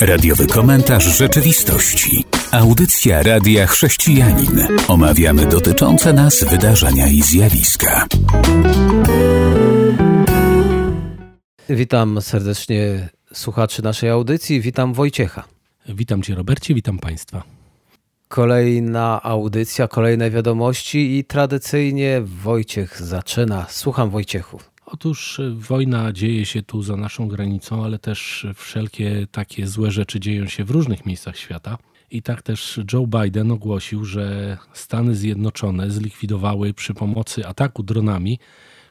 Radiowy komentarz rzeczywistości. Audycja Radia Chrześcijanin. Omawiamy dotyczące nas wydarzenia i zjawiska. Witam serdecznie słuchaczy naszej audycji. Witam Wojciecha. Witam Cię, Robercie, witam Państwa. Kolejna audycja, kolejne wiadomości i tradycyjnie Wojciech zaczyna. Słucham Wojciechu. Otóż e, wojna dzieje się tu za naszą granicą, ale też wszelkie takie złe rzeczy dzieją się w różnych miejscach świata. I tak też Joe Biden ogłosił, że Stany Zjednoczone zlikwidowały przy pomocy ataku dronami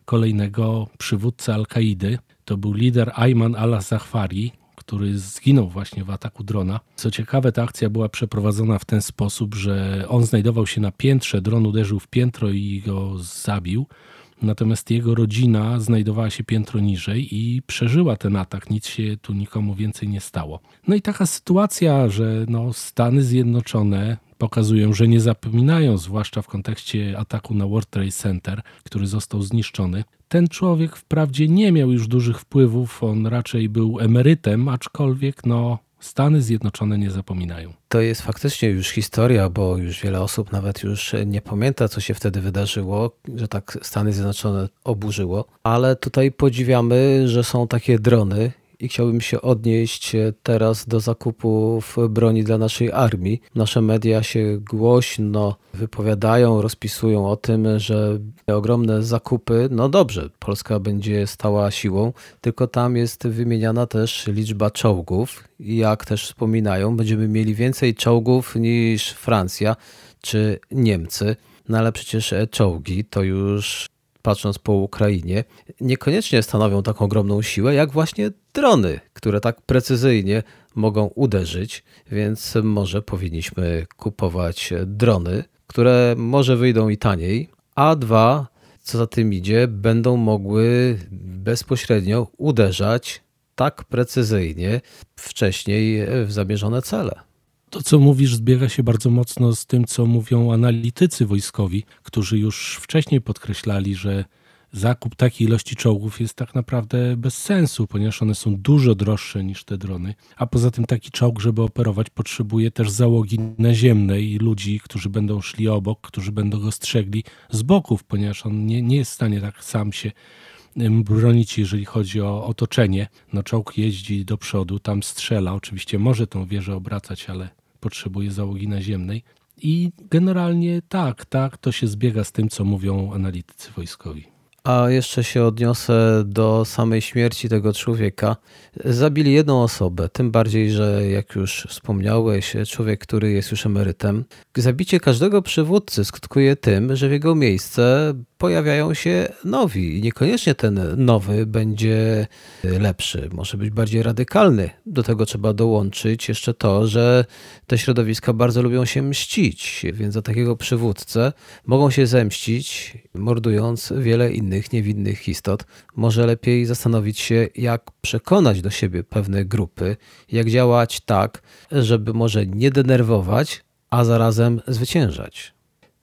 kolejnego przywódcę Al-Kaidy. To był lider Ayman al-Zahfari, który zginął właśnie w ataku drona. Co ciekawe, ta akcja była przeprowadzona w ten sposób, że on znajdował się na piętrze, dron uderzył w piętro i go zabił. Natomiast jego rodzina znajdowała się piętro niżej i przeżyła ten atak. Nic się tu nikomu więcej nie stało. No i taka sytuacja, że no Stany Zjednoczone pokazują, że nie zapominają, zwłaszcza w kontekście ataku na World Trade Center, który został zniszczony. Ten człowiek wprawdzie nie miał już dużych wpływów, on raczej był emerytem, aczkolwiek no Stany Zjednoczone nie zapominają. To jest faktycznie już historia, bo już wiele osób nawet już nie pamięta, co się wtedy wydarzyło, że tak Stany Zjednoczone oburzyło, ale tutaj podziwiamy, że są takie drony i chciałbym się odnieść teraz do zakupów broni dla naszej armii. Nasze media się głośno wypowiadają, rozpisują o tym, że ogromne zakupy, no dobrze, Polska będzie stała siłą, tylko tam jest wymieniana też liczba czołgów. Jak też wspominają, będziemy mieli więcej czołgów niż Francja czy Niemcy. No ale przecież czołgi to już patrząc po Ukrainie, niekoniecznie stanowią taką ogromną siłę, jak właśnie drony, które tak precyzyjnie mogą uderzyć, więc może powinniśmy kupować drony, które może wyjdą i taniej, a dwa, co za tym idzie, będą mogły bezpośrednio uderzać tak precyzyjnie wcześniej w zamierzone cele. To, co mówisz, zbiega się bardzo mocno z tym, co mówią analitycy wojskowi, którzy już wcześniej podkreślali, że zakup takiej ilości czołgów jest tak naprawdę bez sensu, ponieważ one są dużo droższe niż te drony. A poza tym taki czołg, żeby operować, potrzebuje też załogi naziemnej i ludzi, którzy będą szli obok, którzy będą go strzegli z boków, ponieważ on nie, nie jest w stanie tak sam się bronić, jeżeli chodzi o otoczenie. No czołg jeździ do przodu, tam strzela, oczywiście może tą wieżę obracać, ale potrzebuje załogi naziemnej. I generalnie tak, tak, to się zbiega z tym, co mówią analitycy wojskowi. A jeszcze się odniosę do samej śmierci tego człowieka. Zabili jedną osobę, tym bardziej, że jak już wspomniałeś, człowiek, który jest już emerytem. Zabicie każdego przywódcy skutkuje tym, że w jego miejsce pojawiają się nowi i niekoniecznie ten nowy będzie lepszy, może być bardziej radykalny. Do tego trzeba dołączyć jeszcze to, że te środowiska bardzo lubią się mścić, więc za takiego przywódcę mogą się zemścić, mordując wiele innych niewinnych istot. Może lepiej zastanowić się, jak przekonać do siebie pewne grupy, jak działać tak, żeby może nie denerwować, a zarazem zwyciężać.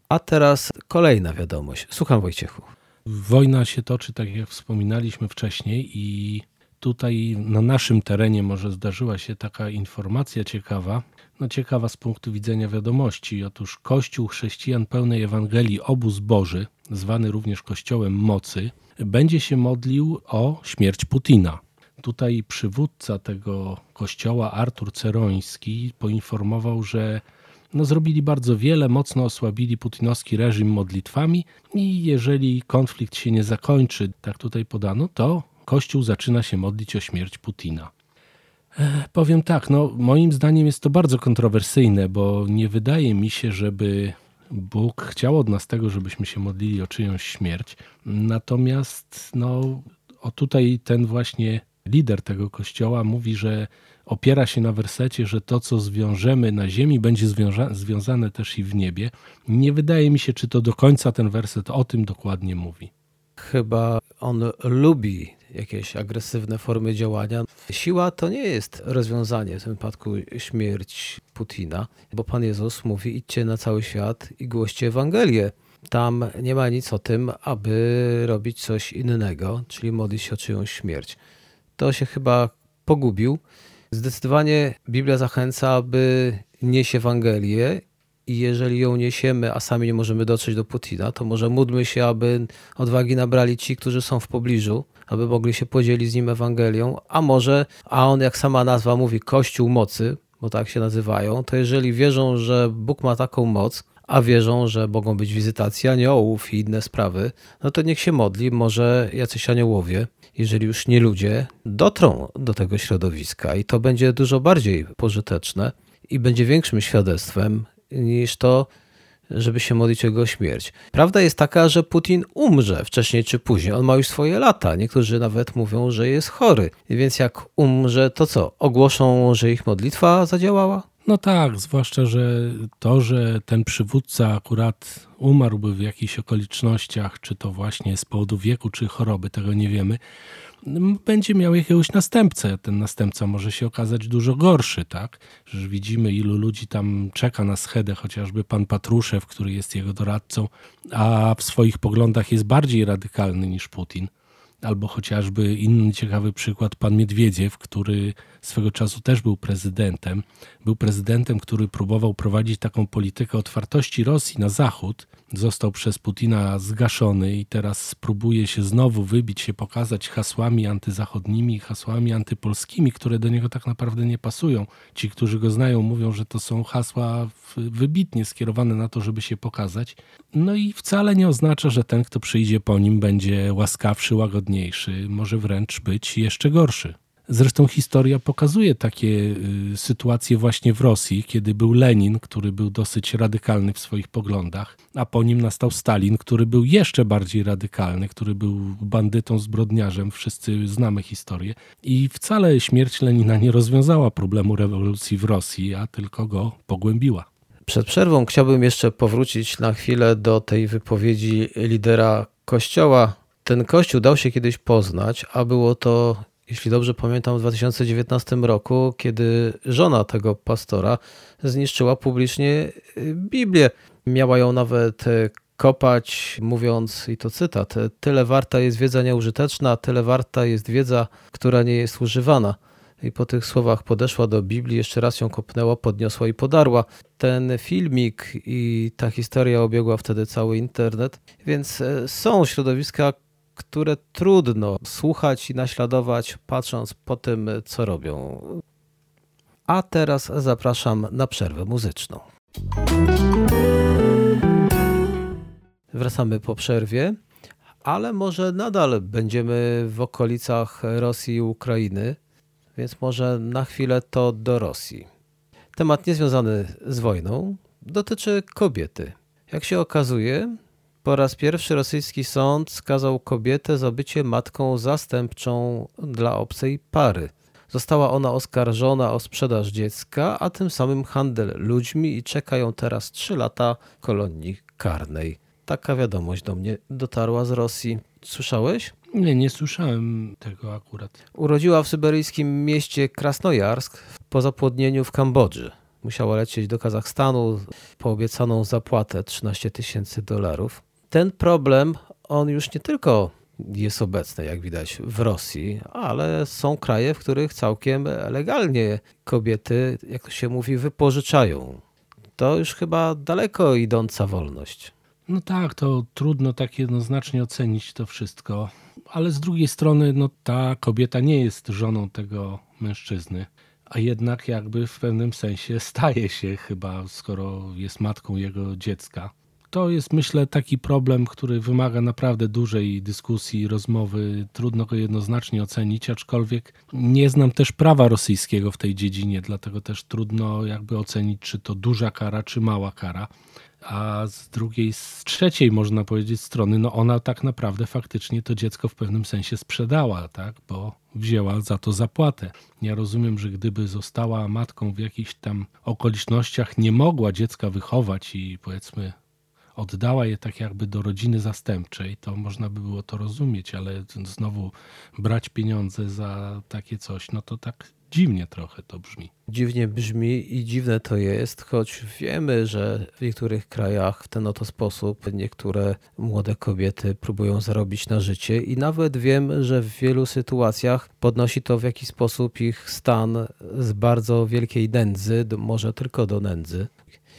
A teraz kolejna wiadomość. Słucham Wojciechu. Wojna się toczy, tak jak wspominaliśmy wcześniej, i tutaj na naszym terenie może zdarzyła się taka informacja ciekawa, no ciekawa z punktu widzenia wiadomości. Otóż Kościół chrześcijan pełnej Ewangelii Obóz Boży, zwany również Kościołem Mocy, będzie się modlił o śmierć Putina. Tutaj przywódca tego kościoła, Artur Ceroński, poinformował, że no, zrobili bardzo wiele, mocno osłabili putinowski reżim modlitwami i jeżeli konflikt się nie zakończy, tak tutaj podano, to Kościół zaczyna się modlić o śmierć Putina. E, powiem tak, no moim zdaniem jest to bardzo kontrowersyjne, bo nie wydaje mi się, żeby Bóg chciał od nas tego, żebyśmy się modlili o czyjąś śmierć. Natomiast no, o tutaj ten właśnie lider tego kościoła mówi, że opiera się na wersecie, że to, co zwiążemy na ziemi, będzie związa związane też i w niebie. Nie wydaje mi się, czy to do końca ten werset o tym dokładnie mówi. Chyba on lubi jakieś agresywne formy działania. Siła to nie jest rozwiązanie, w tym wypadku śmierć Putina, bo Pan Jezus mówi: idźcie na cały świat i głoście Ewangelię. Tam nie ma nic o tym, aby robić coś innego, czyli modlić się o czyjąś śmierć. To się chyba pogubił Zdecydowanie Biblia zachęca, aby nieść Ewangelię i jeżeli ją niesiemy, a sami nie możemy dotrzeć do Putina, to może módlmy się, aby odwagi nabrali ci, którzy są w pobliżu, aby mogli się podzielić z nim Ewangelią, a może, a on jak sama nazwa mówi, Kościół mocy, bo tak się nazywają, to jeżeli wierzą, że Bóg ma taką moc, a wierzą, że mogą być wizytacje aniołów i inne sprawy, no to niech się modli, może jacyś aniołowie, jeżeli już nie ludzie, dotrą do tego środowiska i to będzie dużo bardziej pożyteczne i będzie większym świadectwem niż to, żeby się modlić o jego śmierć. Prawda jest taka, że Putin umrze wcześniej czy później. On ma już swoje lata. Niektórzy nawet mówią, że jest chory. Więc jak umrze, to co? Ogłoszą, że ich modlitwa zadziałała? No tak, zwłaszcza, że to, że ten przywódca akurat umarłby w jakichś okolicznościach, czy to właśnie z powodu wieku, czy choroby, tego nie wiemy, będzie miał jakiegoś następcę. Ten następca może się okazać dużo gorszy, tak? Widzimy, ilu ludzi tam czeka na schedę, chociażby pan Patruszew, który jest jego doradcą, a w swoich poglądach jest bardziej radykalny niż Putin albo chociażby inny ciekawy przykład, pan Miedwiediew, który swego czasu też był prezydentem. Był prezydentem, który próbował prowadzić taką politykę otwartości Rosji na zachód. Został przez Putina zgaszony i teraz próbuje się znowu wybić się, pokazać hasłami antyzachodnimi, hasłami antypolskimi, które do niego tak naprawdę nie pasują. Ci, którzy go znają, mówią, że to są hasła wybitnie skierowane na to, żeby się pokazać. No i wcale nie oznacza, że ten, kto przyjdzie po nim, będzie łaskawszy, łagodniejszy, może wręcz być jeszcze gorszy. Zresztą historia pokazuje takie y, sytuacje właśnie w Rosji, kiedy był Lenin, który był dosyć radykalny w swoich poglądach, a po nim nastał Stalin, który był jeszcze bardziej radykalny, który był bandytą, zbrodniarzem. Wszyscy znamy historię. I wcale śmierć Lenina nie rozwiązała problemu rewolucji w Rosji, a tylko go pogłębiła. Przed przerwą chciałbym jeszcze powrócić na chwilę do tej wypowiedzi lidera kościoła. Ten kościół dał się kiedyś poznać, a było to jeśli dobrze pamiętam, w 2019 roku, kiedy żona tego pastora zniszczyła publicznie y, Biblię. Miała ją nawet y, kopać, mówiąc, i to cytat, tyle warta jest wiedza nieużyteczna, tyle warta jest wiedza, która nie jest używana. I po tych słowach podeszła do Biblii, jeszcze raz ją kopnęła, podniosła i podarła. Ten filmik i ta historia obiegła wtedy cały internet, więc y, są środowiska, które trudno słuchać i naśladować, patrząc po tym, co robią. A teraz zapraszam na przerwę muzyczną. Wracamy po przerwie, ale może nadal będziemy w okolicach Rosji i Ukrainy, więc może na chwilę to do Rosji. Temat niezwiązany z wojną dotyczy kobiety. Jak się okazuje, po raz pierwszy rosyjski sąd skazał kobietę za bycie matką zastępczą dla obcej pary. Została ona oskarżona o sprzedaż dziecka, a tym samym handel ludźmi i czekają teraz trzy lata kolonii karnej. Taka wiadomość do mnie dotarła z Rosji. Słyszałeś? Nie, nie słyszałem tego akurat. Urodziła w syberyjskim mieście Krasnojarsk po zapłodnieniu w Kambodży. Musiała lecieć do Kazachstanu po obiecaną zapłatę 13 tysięcy dolarów ten problem, on już nie tylko jest obecny, jak widać, w Rosji, ale są kraje, w których całkiem legalnie kobiety, jak to się mówi, wypożyczają. To już chyba daleko idąca wolność. No tak, to trudno tak jednoznacznie ocenić to wszystko, ale z drugiej strony, no ta kobieta nie jest żoną tego mężczyzny, a jednak jakby w pewnym sensie staje się chyba, skoro jest matką jego dziecka to jest, myślę, taki problem, który wymaga naprawdę dużej dyskusji, rozmowy. Trudno go jednoznacznie ocenić, aczkolwiek nie znam też prawa rosyjskiego w tej dziedzinie, dlatego też trudno jakby ocenić, czy to duża kara, czy mała kara. A z drugiej, z trzeciej, można powiedzieć, strony, no ona tak naprawdę faktycznie to dziecko w pewnym sensie sprzedała, tak? bo wzięła za to zapłatę. Ja rozumiem, że gdyby została matką w jakichś tam okolicznościach, nie mogła dziecka wychować i powiedzmy oddała je tak jakby do rodziny zastępczej, to można by było to rozumieć, ale znowu brać pieniądze za takie coś, no to tak dziwnie trochę to brzmi. Dziwnie brzmi i dziwne to jest, choć wiemy, że w niektórych krajach w ten oto sposób niektóre młode kobiety próbują zarobić na życie i nawet wiem, że w wielu sytuacjach podnosi to w jakiś sposób ich stan z bardzo wielkiej nędzy, może tylko do nędzy.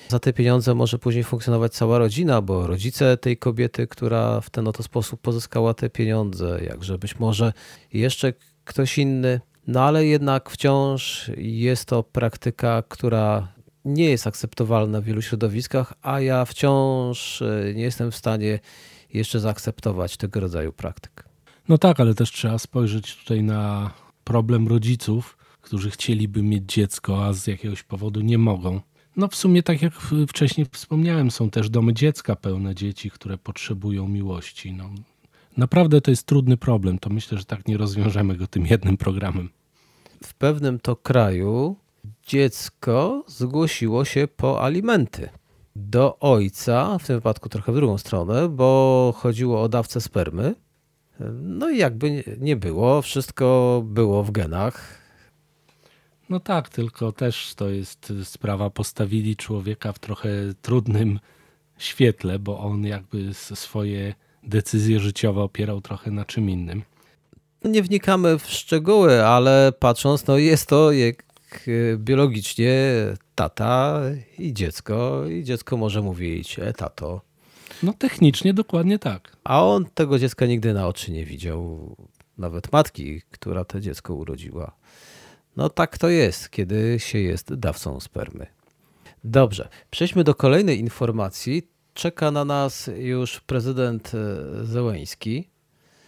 Za te pieniądze może później funkcjonować cała rodzina, bo rodzice tej kobiety, która w ten oto sposób pozyskała te pieniądze, jakże być może jeszcze ktoś inny. No ale jednak wciąż jest to praktyka, która nie jest akceptowalna w wielu środowiskach, a ja wciąż e, nie jestem w stanie jeszcze zaakceptować tego rodzaju praktyk. No tak, ale też trzeba spojrzeć tutaj na problem rodziców, którzy chcieliby mieć dziecko, a z jakiegoś powodu nie mogą. No w sumie tak jak wcześniej wspomniałem, są też domy dziecka pełne dzieci, które potrzebują miłości. No, naprawdę to jest trudny problem. To myślę, że tak nie rozwiążemy go tym jednym programem. W pewnym to kraju dziecko zgłosiło się po alimenty do ojca, w tym wypadku trochę w drugą stronę, bo chodziło o dawcę spermy. No i jakby nie było, wszystko było w genach. No tak, tylko też to jest sprawa, postawili człowieka w trochę trudnym świetle, bo on jakby swoje decyzje życiowe opierał trochę na czym innym. Nie wnikamy w szczegóły, ale patrząc, no jest to jak e, biologicznie tata i dziecko, i dziecko może mówić e, tato. No technicznie dokładnie tak. A on tego dziecka nigdy na oczy nie widział, nawet matki, która to dziecko urodziła. No tak to jest, kiedy się jest dawcą spermy. Dobrze, przejdźmy do kolejnej informacji. Czeka na nas już prezydent e, Zełęński,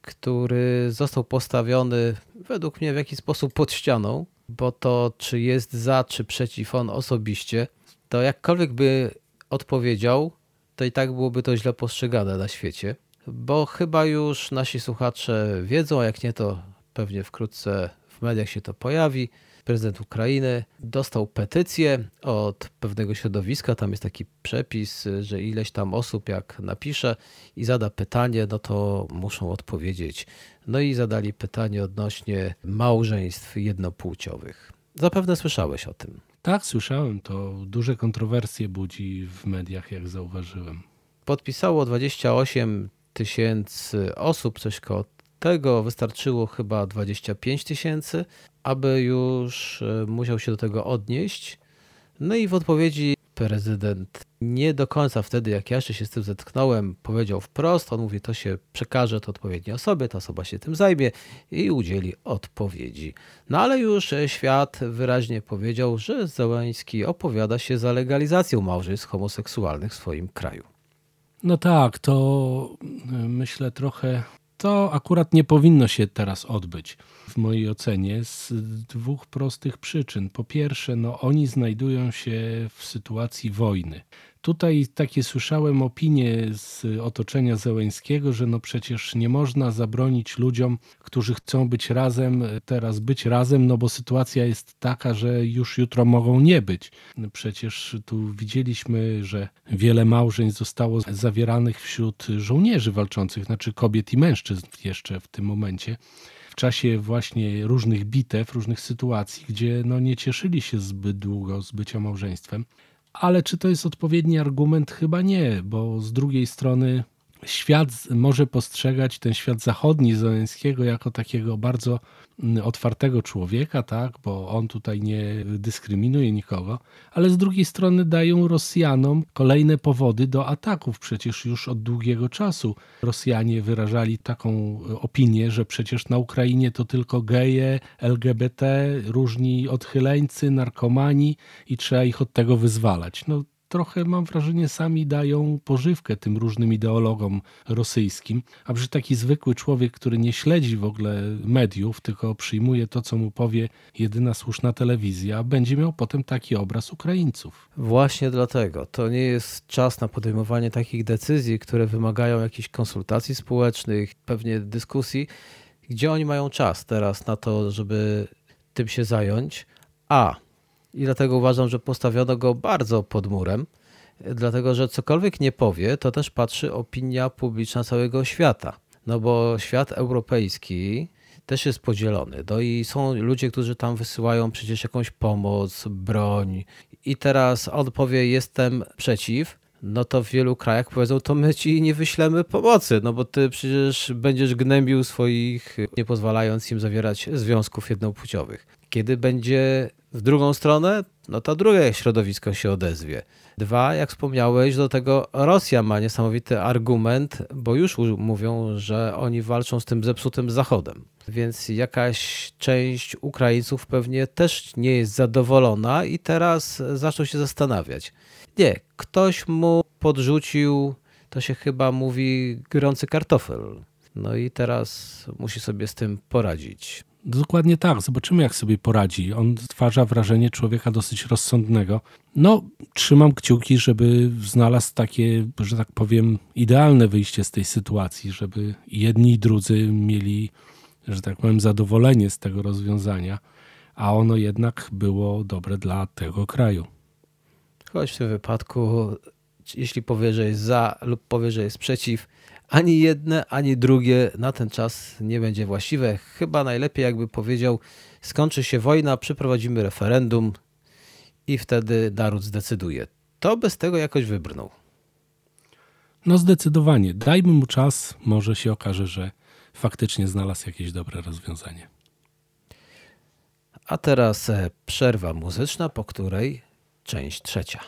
który został postawiony według mnie w jakiś sposób pod ścianą, bo to czy jest za, czy przeciw on osobiście, to jakkolwiek by odpowiedział, to i tak byłoby to źle postrzegane na świecie, bo chyba już nasi słuchacze wiedzą, a jak nie, to pewnie wkrótce w mediach się to pojawi. Prezydent Ukrainy dostał petycję od pewnego środowiska. Tam jest taki przepis, że ileś tam osób, jak napisze i zada pytanie, no to muszą odpowiedzieć. No i zadali pytanie odnośnie małżeństw jednopłciowych. Zapewne słyszałeś o tym. Tak, słyszałem. To duże kontrowersje budzi w mediach, jak zauważyłem. Podpisało 28 tysięcy osób, coś koło tego wystarczyło chyba 25 tysięcy, aby już e, musiał się do tego odnieść. No i w odpowiedzi prezydent nie do końca wtedy, jak ja jeszcze się z tym zetknąłem, powiedział wprost, on mówi, to się przekaże to odpowiedniej osobie, ta osoba się tym zajmie i udzieli odpowiedzi. No ale już e, świat wyraźnie powiedział, że Zełański opowiada się za legalizacją małżeństw homoseksualnych w swoim kraju. No tak, to e, myślę trochę to akurat nie powinno się teraz odbyć, w mojej ocenie, z dwóch prostych przyczyn. Po pierwsze, no, oni znajdują się w sytuacji wojny. Tutaj takie słyszałem opinie z otoczenia Zełęńskiego, że no przecież nie można zabronić ludziom, którzy chcą być razem, teraz być razem, no bo sytuacja jest taka, że już jutro mogą nie być. Przecież tu widzieliśmy, że wiele małżeństw zostało zawieranych wśród żołnierzy walczących, znaczy kobiet i mężczyzn jeszcze w tym momencie w czasie właśnie różnych bitew, różnych sytuacji, gdzie no nie cieszyli się zbyt długo z bycia małżeństwem. Ale czy to jest odpowiedni argument? Chyba nie, bo z drugiej strony świat może postrzegać ten świat zachodni Zelenskiego jako takiego bardzo mm, otwartego człowieka, tak, bo on tutaj nie dyskryminuje nikogo, ale z drugiej strony dają Rosjanom kolejne powody do ataków. Przecież już od długiego czasu Rosjanie wyrażali taką opinię, że przecież na Ukrainie to tylko geje, LGBT, różni odchyleńcy, narkomani i trzeba ich od tego wyzwalać. No trochę mam wrażenie sami dają pożywkę tym różnym ideologom rosyjskim, a że taki zwykły człowiek, który nie śledzi w ogóle mediów, tylko przyjmuje to, co mu powie jedyna słuszna telewizja, będzie miał potem taki obraz Ukraińców. Właśnie dlatego. To nie jest czas na podejmowanie takich decyzji, które wymagają jakichś konsultacji społecznych, pewnie dyskusji, gdzie oni mają czas teraz na to, żeby tym się zająć. A i dlatego uważam, że postawiono go bardzo pod murem, dlatego że cokolwiek nie powie, to też patrzy opinia publiczna całego świata. No bo świat europejski też jest podzielony. No i są ludzie, którzy tam wysyłają przecież jakąś pomoc, broń. I teraz on powie: Jestem przeciw. No to w wielu krajach powiedzą, to my ci nie wyślemy pomocy, no bo ty przecież będziesz gnębił swoich, nie pozwalając im zawierać związków jednopłciowych. Kiedy będzie w drugą stronę, no to drugie środowisko się odezwie. Dwa, jak wspomniałeś, do tego Rosja ma niesamowity argument, bo już mówią, że oni walczą z tym zepsutym Zachodem. Więc jakaś część Ukraińców pewnie też nie jest zadowolona i teraz zaczną się zastanawiać. Nie, ktoś mu podrzucił, to się chyba mówi, gorący kartofel. No i teraz musi sobie z tym poradzić. Dokładnie tak. Zobaczymy, jak sobie poradzi. On stwarza wrażenie człowieka dosyć rozsądnego. No, trzymam kciuki, żeby znalazł takie, że tak powiem, idealne wyjście z tej sytuacji, żeby jedni i drudzy mieli, że tak powiem, zadowolenie z tego rozwiązania, a ono jednak było dobre dla tego kraju. Choć w tym wypadku, jeśli powie, że jest za lub powie, że jest przeciw, ani jedne, ani drugie na ten czas nie będzie właściwe. Chyba najlepiej, jakby powiedział, skończy się wojna, przeprowadzimy referendum i wtedy naród zdecyduje. To bez tego jakoś wybrnął. No zdecydowanie. Dajmy mu czas, może się okaże, że faktycznie znalazł jakieś dobre rozwiązanie. A teraz e, przerwa muzyczna, po której część trzecia.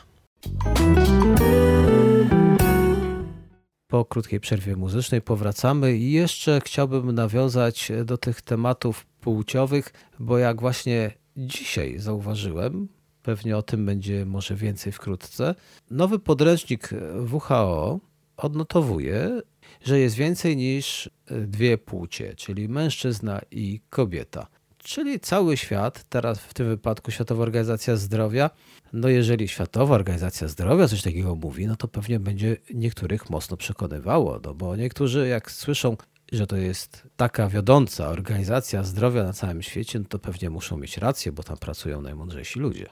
Po krótkiej przerwie muzycznej powracamy i jeszcze chciałbym nawiązać do tych tematów płciowych, bo jak właśnie dzisiaj zauważyłem, pewnie o tym będzie może więcej wkrótce, nowy podręcznik WHO odnotowuje, że jest więcej niż dwie płcie, czyli mężczyzna i kobieta. Czyli cały świat, teraz w tym wypadku Światowa Organizacja Zdrowia, no jeżeli Światowa Organizacja Zdrowia coś takiego mówi, no to pewnie będzie niektórych mocno przekonywało, no bo niektórzy jak słyszą, że to jest taka wiodąca organizacja zdrowia na całym świecie, no to pewnie muszą mieć rację, bo tam pracują najmądrzejsi ludzie.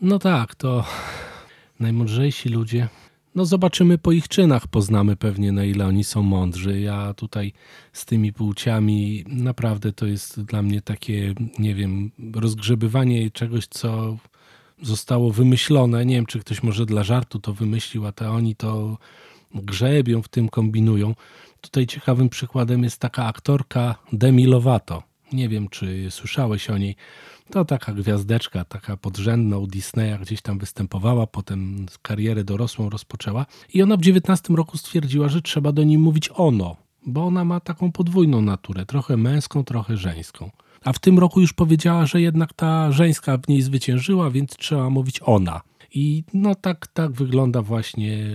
No tak, to najmądrzejsi ludzie no zobaczymy po ich czynach, poznamy pewnie na ile oni są mądrzy. Ja tutaj z tymi płciami naprawdę to jest dla mnie takie, nie wiem, rozgrzebywanie czegoś, co zostało wymyślone. Nie wiem, czy ktoś może dla żartu to wymyślił, a to oni to grzebią, w tym kombinują. Tutaj ciekawym przykładem jest taka aktorka Demi Lovato. Nie wiem, czy słyszałeś o niej. To taka gwiazdeczka, taka podrzędna u Disneya, gdzieś tam występowała, potem karierę dorosłą rozpoczęła. I ona w 19 roku stwierdziła, że trzeba do niej mówić ono, bo ona ma taką podwójną naturę, trochę męską, trochę żeńską. A w tym roku już powiedziała, że jednak ta żeńska w niej zwyciężyła, więc trzeba mówić ona. I no tak, tak wygląda właśnie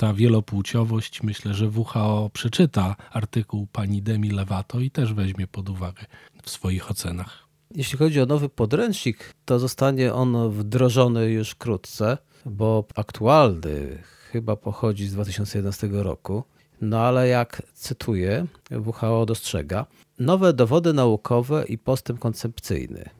ta wielopłciowość. Myślę, że WHO przeczyta artykuł pani Demi Lewato i też weźmie pod uwagę w swoich ocenach. Jeśli chodzi o nowy podręcznik, to zostanie on wdrożony już wkrótce, bo aktualny chyba pochodzi z 2011 roku. No ale jak cytuję, WHO dostrzega nowe dowody naukowe i postęp koncepcyjny.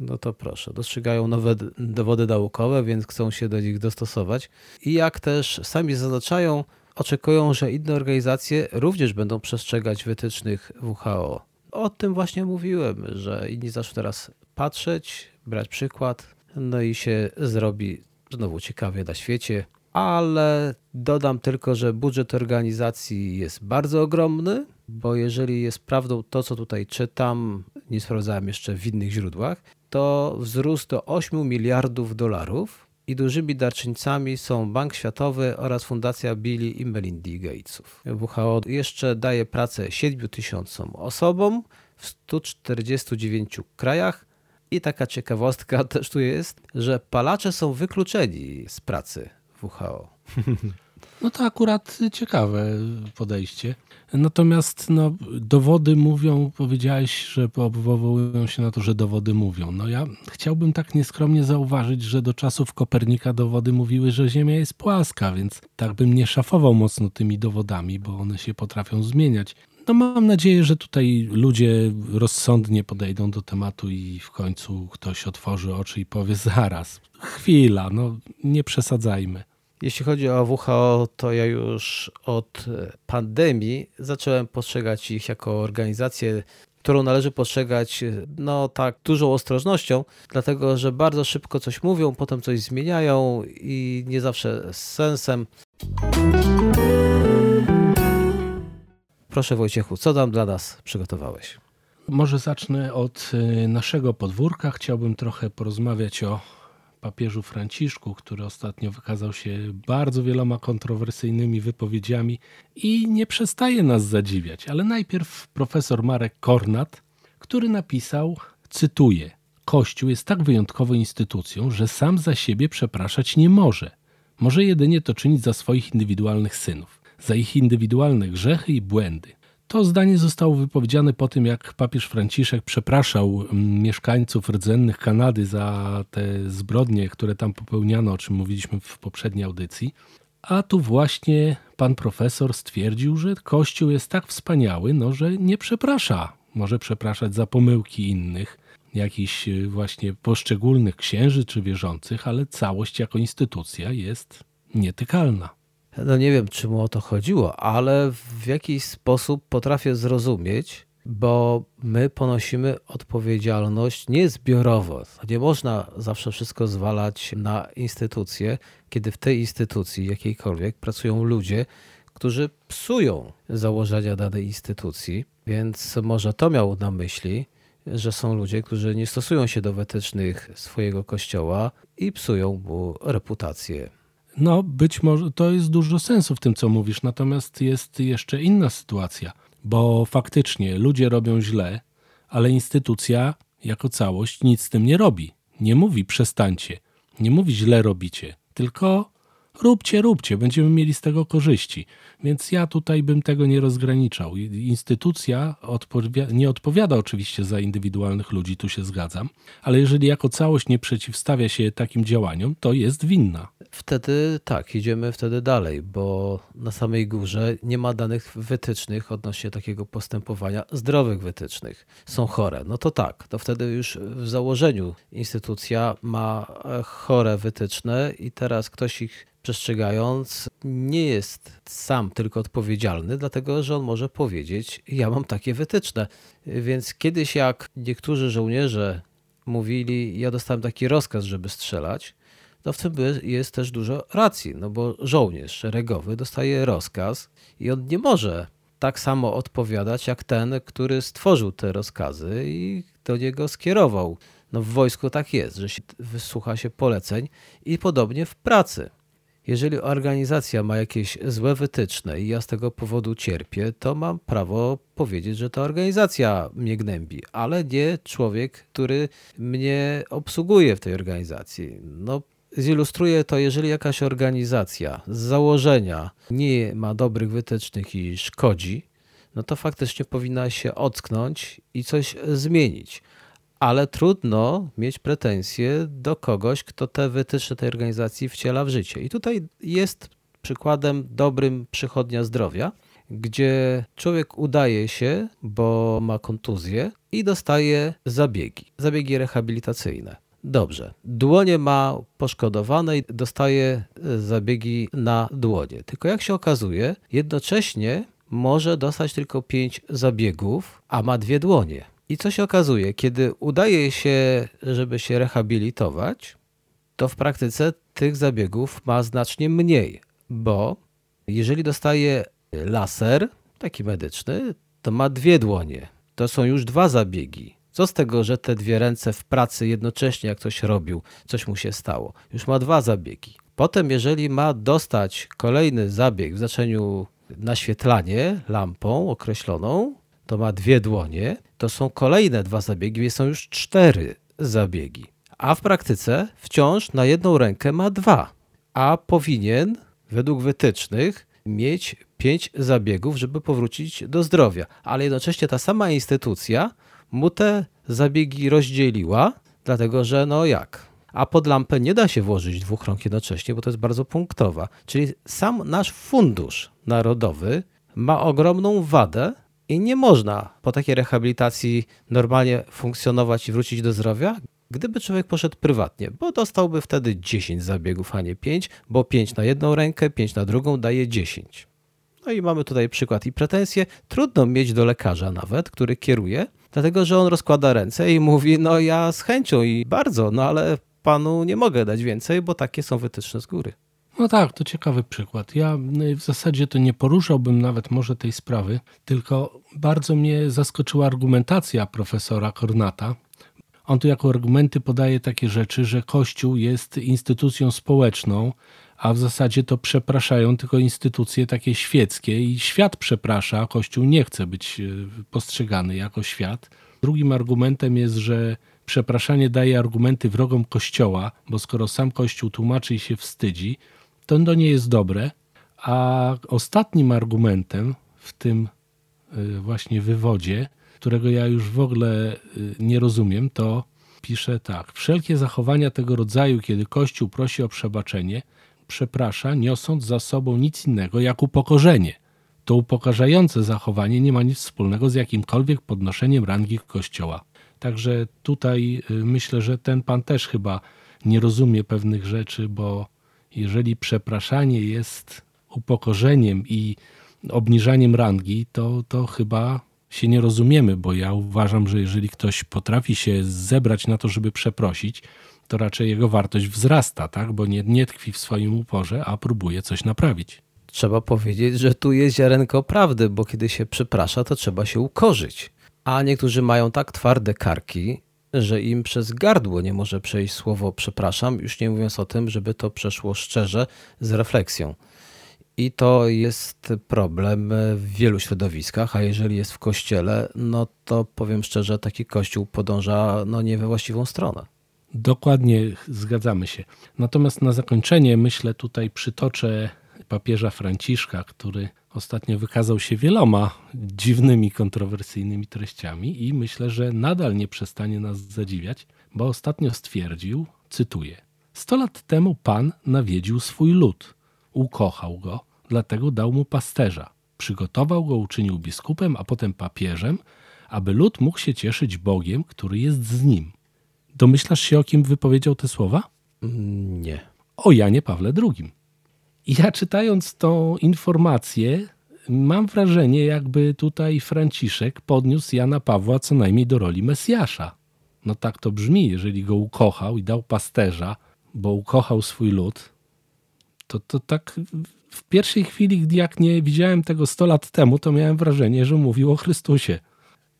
No to proszę, dostrzegają nowe dowody naukowe, więc chcą się do nich dostosować. I jak też sami zaznaczają, oczekują, że inne organizacje również będą przestrzegać wytycznych WHO. O tym właśnie mówiłem, że inni zaczną teraz patrzeć, brać przykład, no i się zrobi znowu ciekawie na świecie. Ale dodam tylko, że budżet organizacji jest bardzo ogromny, bo jeżeli jest prawdą to, co tutaj czytam, nie sprawdzałem jeszcze w innych źródłach, to wzrósł do 8 miliardów dolarów i dużymi darczyńcami są Bank Światowy oraz Fundacja Billy i Melindy Gatesów. WHO jeszcze daje pracę 7 tysiącom osobom w 149 krajach i taka ciekawostka też tu jest, że palacze są wykluczeni z pracy WHO. No to akurat ciekawe podejście. Natomiast no, dowody mówią, powiedziałeś, że powołują się na to, że dowody mówią. No ja chciałbym tak nieskromnie zauważyć, że do czasów Kopernika dowody mówiły, że Ziemia jest płaska, więc tak bym nie szafował mocno tymi dowodami, bo one się potrafią zmieniać. No mam nadzieję, że tutaj ludzie rozsądnie podejdą do tematu i w końcu ktoś otworzy oczy i powie zaraz, chwila, no nie przesadzajmy. Jeśli chodzi o WHO, to ja już od pandemii zacząłem postrzegać ich jako organizację którą należy postrzegać no tak dużą ostrożnością, dlatego że bardzo szybko coś mówią, potem coś zmieniają i nie zawsze z sensem. Proszę Wojciechu, co tam dla nas przygotowałeś? Może zacznę od y, naszego podwórka. Chciałbym trochę porozmawiać o papieżu Franciszku, który ostatnio wykazał się bardzo wieloma kontrowersyjnymi wypowiedziami i nie przestaje nas zadziwiać. Ale najpierw profesor Marek Kornat, który napisał, cytuję: Kościół jest tak wyjątkową instytucją, że sam za siebie przepraszać nie może. Może jedynie to czynić za swoich indywidualnych synów, za ich indywidualne grzechy i błędy. To zdanie zostało wypowiedziane po tym, jak papież Franciszek przepraszał mm, mieszkańców rdzennych Kanady za te zbrodnie, które tam popełniano, o czym mówiliśmy w poprzedniej audycji. A tu właśnie pan profesor stwierdził, że Kościół jest tak wspaniały, no, że nie przeprasza. Może przepraszać za pomyłki innych, jakichś y, właśnie poszczególnych księży czy wierzących, ale całość jako instytucja jest nietykalna. No nie wiem, czy mu o to chodziło, ale w jakiś sposób potrafię zrozumieć, bo my ponosimy odpowiedzialność nie zbiorowo. Nie można zawsze wszystko zwalać na instytucje, kiedy w tej instytucji jakiejkolwiek pracują ludzie, którzy psują założenia danej instytucji, więc może to miał na myśli, że są ludzie, którzy nie stosują się do wytycznych swojego kościoła i psują mu reputację. No, być może to jest dużo sensu w tym, co mówisz, natomiast jest jeszcze inna sytuacja, bo faktycznie ludzie robią źle, ale instytucja jako całość nic z tym nie robi. Nie mówi przestańcie, nie mówi źle robicie, tylko róbcie, róbcie, będziemy mieli z tego korzyści. Więc ja tutaj bym tego nie rozgraniczał. Instytucja nie odpowiada oczywiście za indywidualnych ludzi, tu się zgadzam, ale jeżeli jako całość nie przeciwstawia się takim działaniom, to jest winna. Wtedy tak, idziemy wtedy dalej, bo na samej górze nie ma danych wytycznych odnośnie takiego postępowania, zdrowych wytycznych. Są chore. No to tak, to wtedy już w założeniu instytucja ma chore wytyczne i teraz ktoś ich przestrzegając, nie jest sam tylko odpowiedzialny, dlatego że on może powiedzieć: Ja mam takie wytyczne. Więc kiedyś, jak niektórzy żołnierze mówili: Ja dostałem taki rozkaz, żeby strzelać, to w tym jest też dużo racji, no bo żołnierz szeregowy dostaje rozkaz i on nie może tak samo odpowiadać jak ten, który stworzył te rozkazy i do niego skierował. No w wojsku tak jest, że się wysłucha się poleceń i podobnie w pracy. Jeżeli organizacja ma jakieś złe wytyczne i ja z tego powodu cierpię, to mam prawo powiedzieć, że to organizacja mnie gnębi, ale nie człowiek, który mnie obsługuje w tej organizacji. No, zilustruje to, jeżeli jakaś organizacja z założenia nie ma dobrych wytycznych i szkodzi, no to faktycznie powinna się ocknąć i coś zmienić ale trudno mieć pretensje do kogoś, kto te wytyczne tej organizacji wciela w życie. I tutaj jest przykładem dobrym przychodnia zdrowia, gdzie człowiek udaje się, bo ma kontuzję i dostaje zabiegi, zabiegi rehabilitacyjne. Dobrze. Dłonie ma poszkodowane i dostaje zabiegi na dłonie. Tylko jak się okazuje, jednocześnie może dostać tylko pięć zabiegów, a ma dwie dłonie. I co się okazuje, kiedy udaje się, żeby się rehabilitować, to w praktyce tych zabiegów ma znacznie mniej, bo jeżeli dostaje laser, taki medyczny, to ma dwie dłonie. To są już dwa zabiegi. Co z tego, że te dwie ręce w pracy jednocześnie, jak coś robił, coś mu się stało? Już ma dwa zabiegi. Potem, jeżeli ma dostać kolejny zabieg w znaczeniu naświetlanie lampą określoną, to ma dwie dłonie, to są kolejne dwa zabiegi, więc są już cztery zabiegi. A w praktyce wciąż na jedną rękę ma dwa, a powinien według wytycznych mieć pięć zabiegów, żeby powrócić do zdrowia. Ale jednocześnie ta sama instytucja mu te zabiegi rozdzieliła, dlatego że no jak? A pod lampę nie da się włożyć dwóch rąk jednocześnie, bo to jest bardzo punktowa. Czyli sam nasz fundusz narodowy ma ogromną wadę, i nie można po takiej rehabilitacji normalnie funkcjonować i wrócić do zdrowia, gdyby człowiek poszedł prywatnie, bo dostałby wtedy 10 zabiegów, a nie 5, bo 5 na jedną rękę, 5 na drugą daje 10. No i mamy tutaj przykład i pretensje. Trudno mieć do lekarza nawet, który kieruje, Dlatego, że on rozkłada ręce i mówi, no ja z chęcią i bardzo, no ale panu nie mogę dać więcej, bo takie są wytyczne z góry. No tak, to ciekawy przykład. Ja y, w zasadzie to nie poruszałbym nawet może tej sprawy, tylko bardzo mnie zaskoczyła argumentacja profesora Kornata. On tu jako argumenty podaje takie rzeczy, że Kościół jest instytucją społeczną, a w zasadzie to przepraszają tylko instytucje takie świeckie i świat przeprasza, a Kościół nie chce być y, postrzegany jako świat. Drugim argumentem jest, że przepraszanie daje argumenty wrogom Kościoła, bo skoro sam Kościół tłumaczy i się wstydzi, to to nie jest dobre. A ostatnim argumentem w tym y, właśnie wywodzie, którego ja już w ogóle y, nie rozumiem, to pisze tak. Wszelkie zachowania tego rodzaju, kiedy Kościół prosi o przebaczenie, przeprasza, niosąc za sobą nic innego jak upokorzenie. To upokarzające zachowanie nie ma nic wspólnego z jakimkolwiek podnoszeniem rangi Kościoła. Także tutaj y, myślę, że ten pan też chyba nie rozumie pewnych rzeczy, bo jeżeli przepraszanie jest upokorzeniem i obniżaniem rangi, to, to chyba się nie rozumiemy, bo ja uważam, że jeżeli ktoś potrafi się zebrać na to, żeby przeprosić, to raczej jego wartość wzrasta, tak? bo nie, nie tkwi w swoim uporze, a próbuje coś naprawić. Trzeba powiedzieć, że tu jest ziarenko prawdy, bo kiedy się przeprasza, to trzeba się ukorzyć. A niektórzy mają tak twarde karki, że im przez gardło nie może przejść słowo przepraszam, już nie mówiąc o tym, żeby to przeszło szczerze z refleksją. I to jest problem w wielu środowiskach, a jeżeli jest w kościele, no to powiem szczerze, taki kościół podąża no nie we właściwą stronę. Dokładnie zgadzamy się. Natomiast na zakończenie myślę tutaj przytoczę papieża Franciszka, który ostatnio wykazał się wieloma dziwnymi, kontrowersyjnymi treściami i myślę, że nadal nie przestanie nas zadziwiać, bo ostatnio stwierdził, cytuję: Sto lat temu Pan nawiedził swój lud, ukochał go, dlatego dał mu pasterza. Przygotował go, uczynił biskupem, a potem papieżem, aby lud mógł się cieszyć Bogiem, który jest z nim. Domyślasz się, o kim wypowiedział te słowa? Nie. O Janie Pawle II. Ja czytając tą informację, mam wrażenie, jakby tutaj Franciszek podniósł Jana Pawła co najmniej do roli Mesjasza. No tak to brzmi, jeżeli go ukochał i dał pasterza, bo ukochał swój lud, to, to tak w pierwszej chwili, jak nie widziałem tego 100 lat temu, to miałem wrażenie, że mówił o Chrystusie.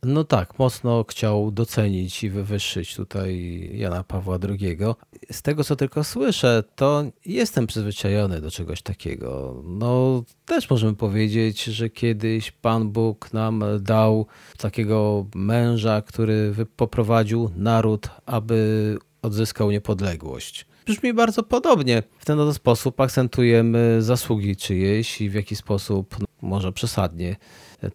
No tak, mocno chciał docenić i wywyższyć tutaj Jana Pawła II. Z tego, co tylko słyszę, to jestem przyzwyczajony do czegoś takiego. No, też możemy powiedzieć, że kiedyś Pan Bóg nam dał takiego męża, który poprowadził naród, aby odzyskał niepodległość. Brzmi bardzo podobnie. W ten oto sposób akcentujemy zasługi czyjeś i w jaki sposób, no, może przesadnie,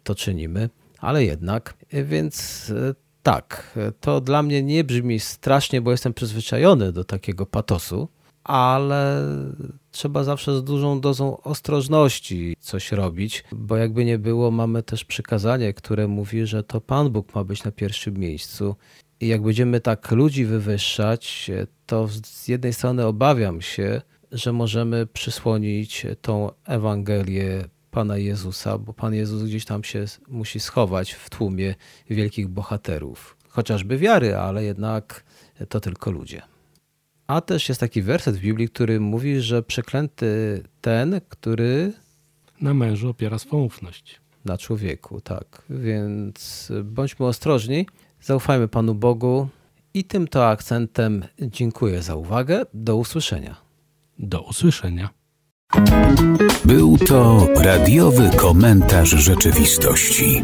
to czynimy ale jednak. Więc e, tak, to dla mnie nie brzmi strasznie, bo jestem przyzwyczajony do takiego patosu, ale trzeba zawsze z dużą dozą ostrożności coś robić, bo jakby nie było, mamy też przykazanie, które mówi, że to Pan Bóg ma być na pierwszym miejscu. I jak będziemy tak ludzi wywyższać, to z jednej strony obawiam się, że możemy przysłonić tą Ewangelię Pana Jezusa, bo Pan Jezus gdzieś tam się musi schować w tłumie wielkich bohaterów. Chociażby wiary, ale jednak to tylko ludzie. A też jest taki werset w Biblii, który mówi, że przeklęty ten, który. Na mężu opiera swą ufność. Na człowieku, tak. Więc bądźmy ostrożni, zaufajmy Panu Bogu i tym to akcentem dziękuję za uwagę. Do usłyszenia. Do usłyszenia. Był to radiowy komentarz rzeczywistości.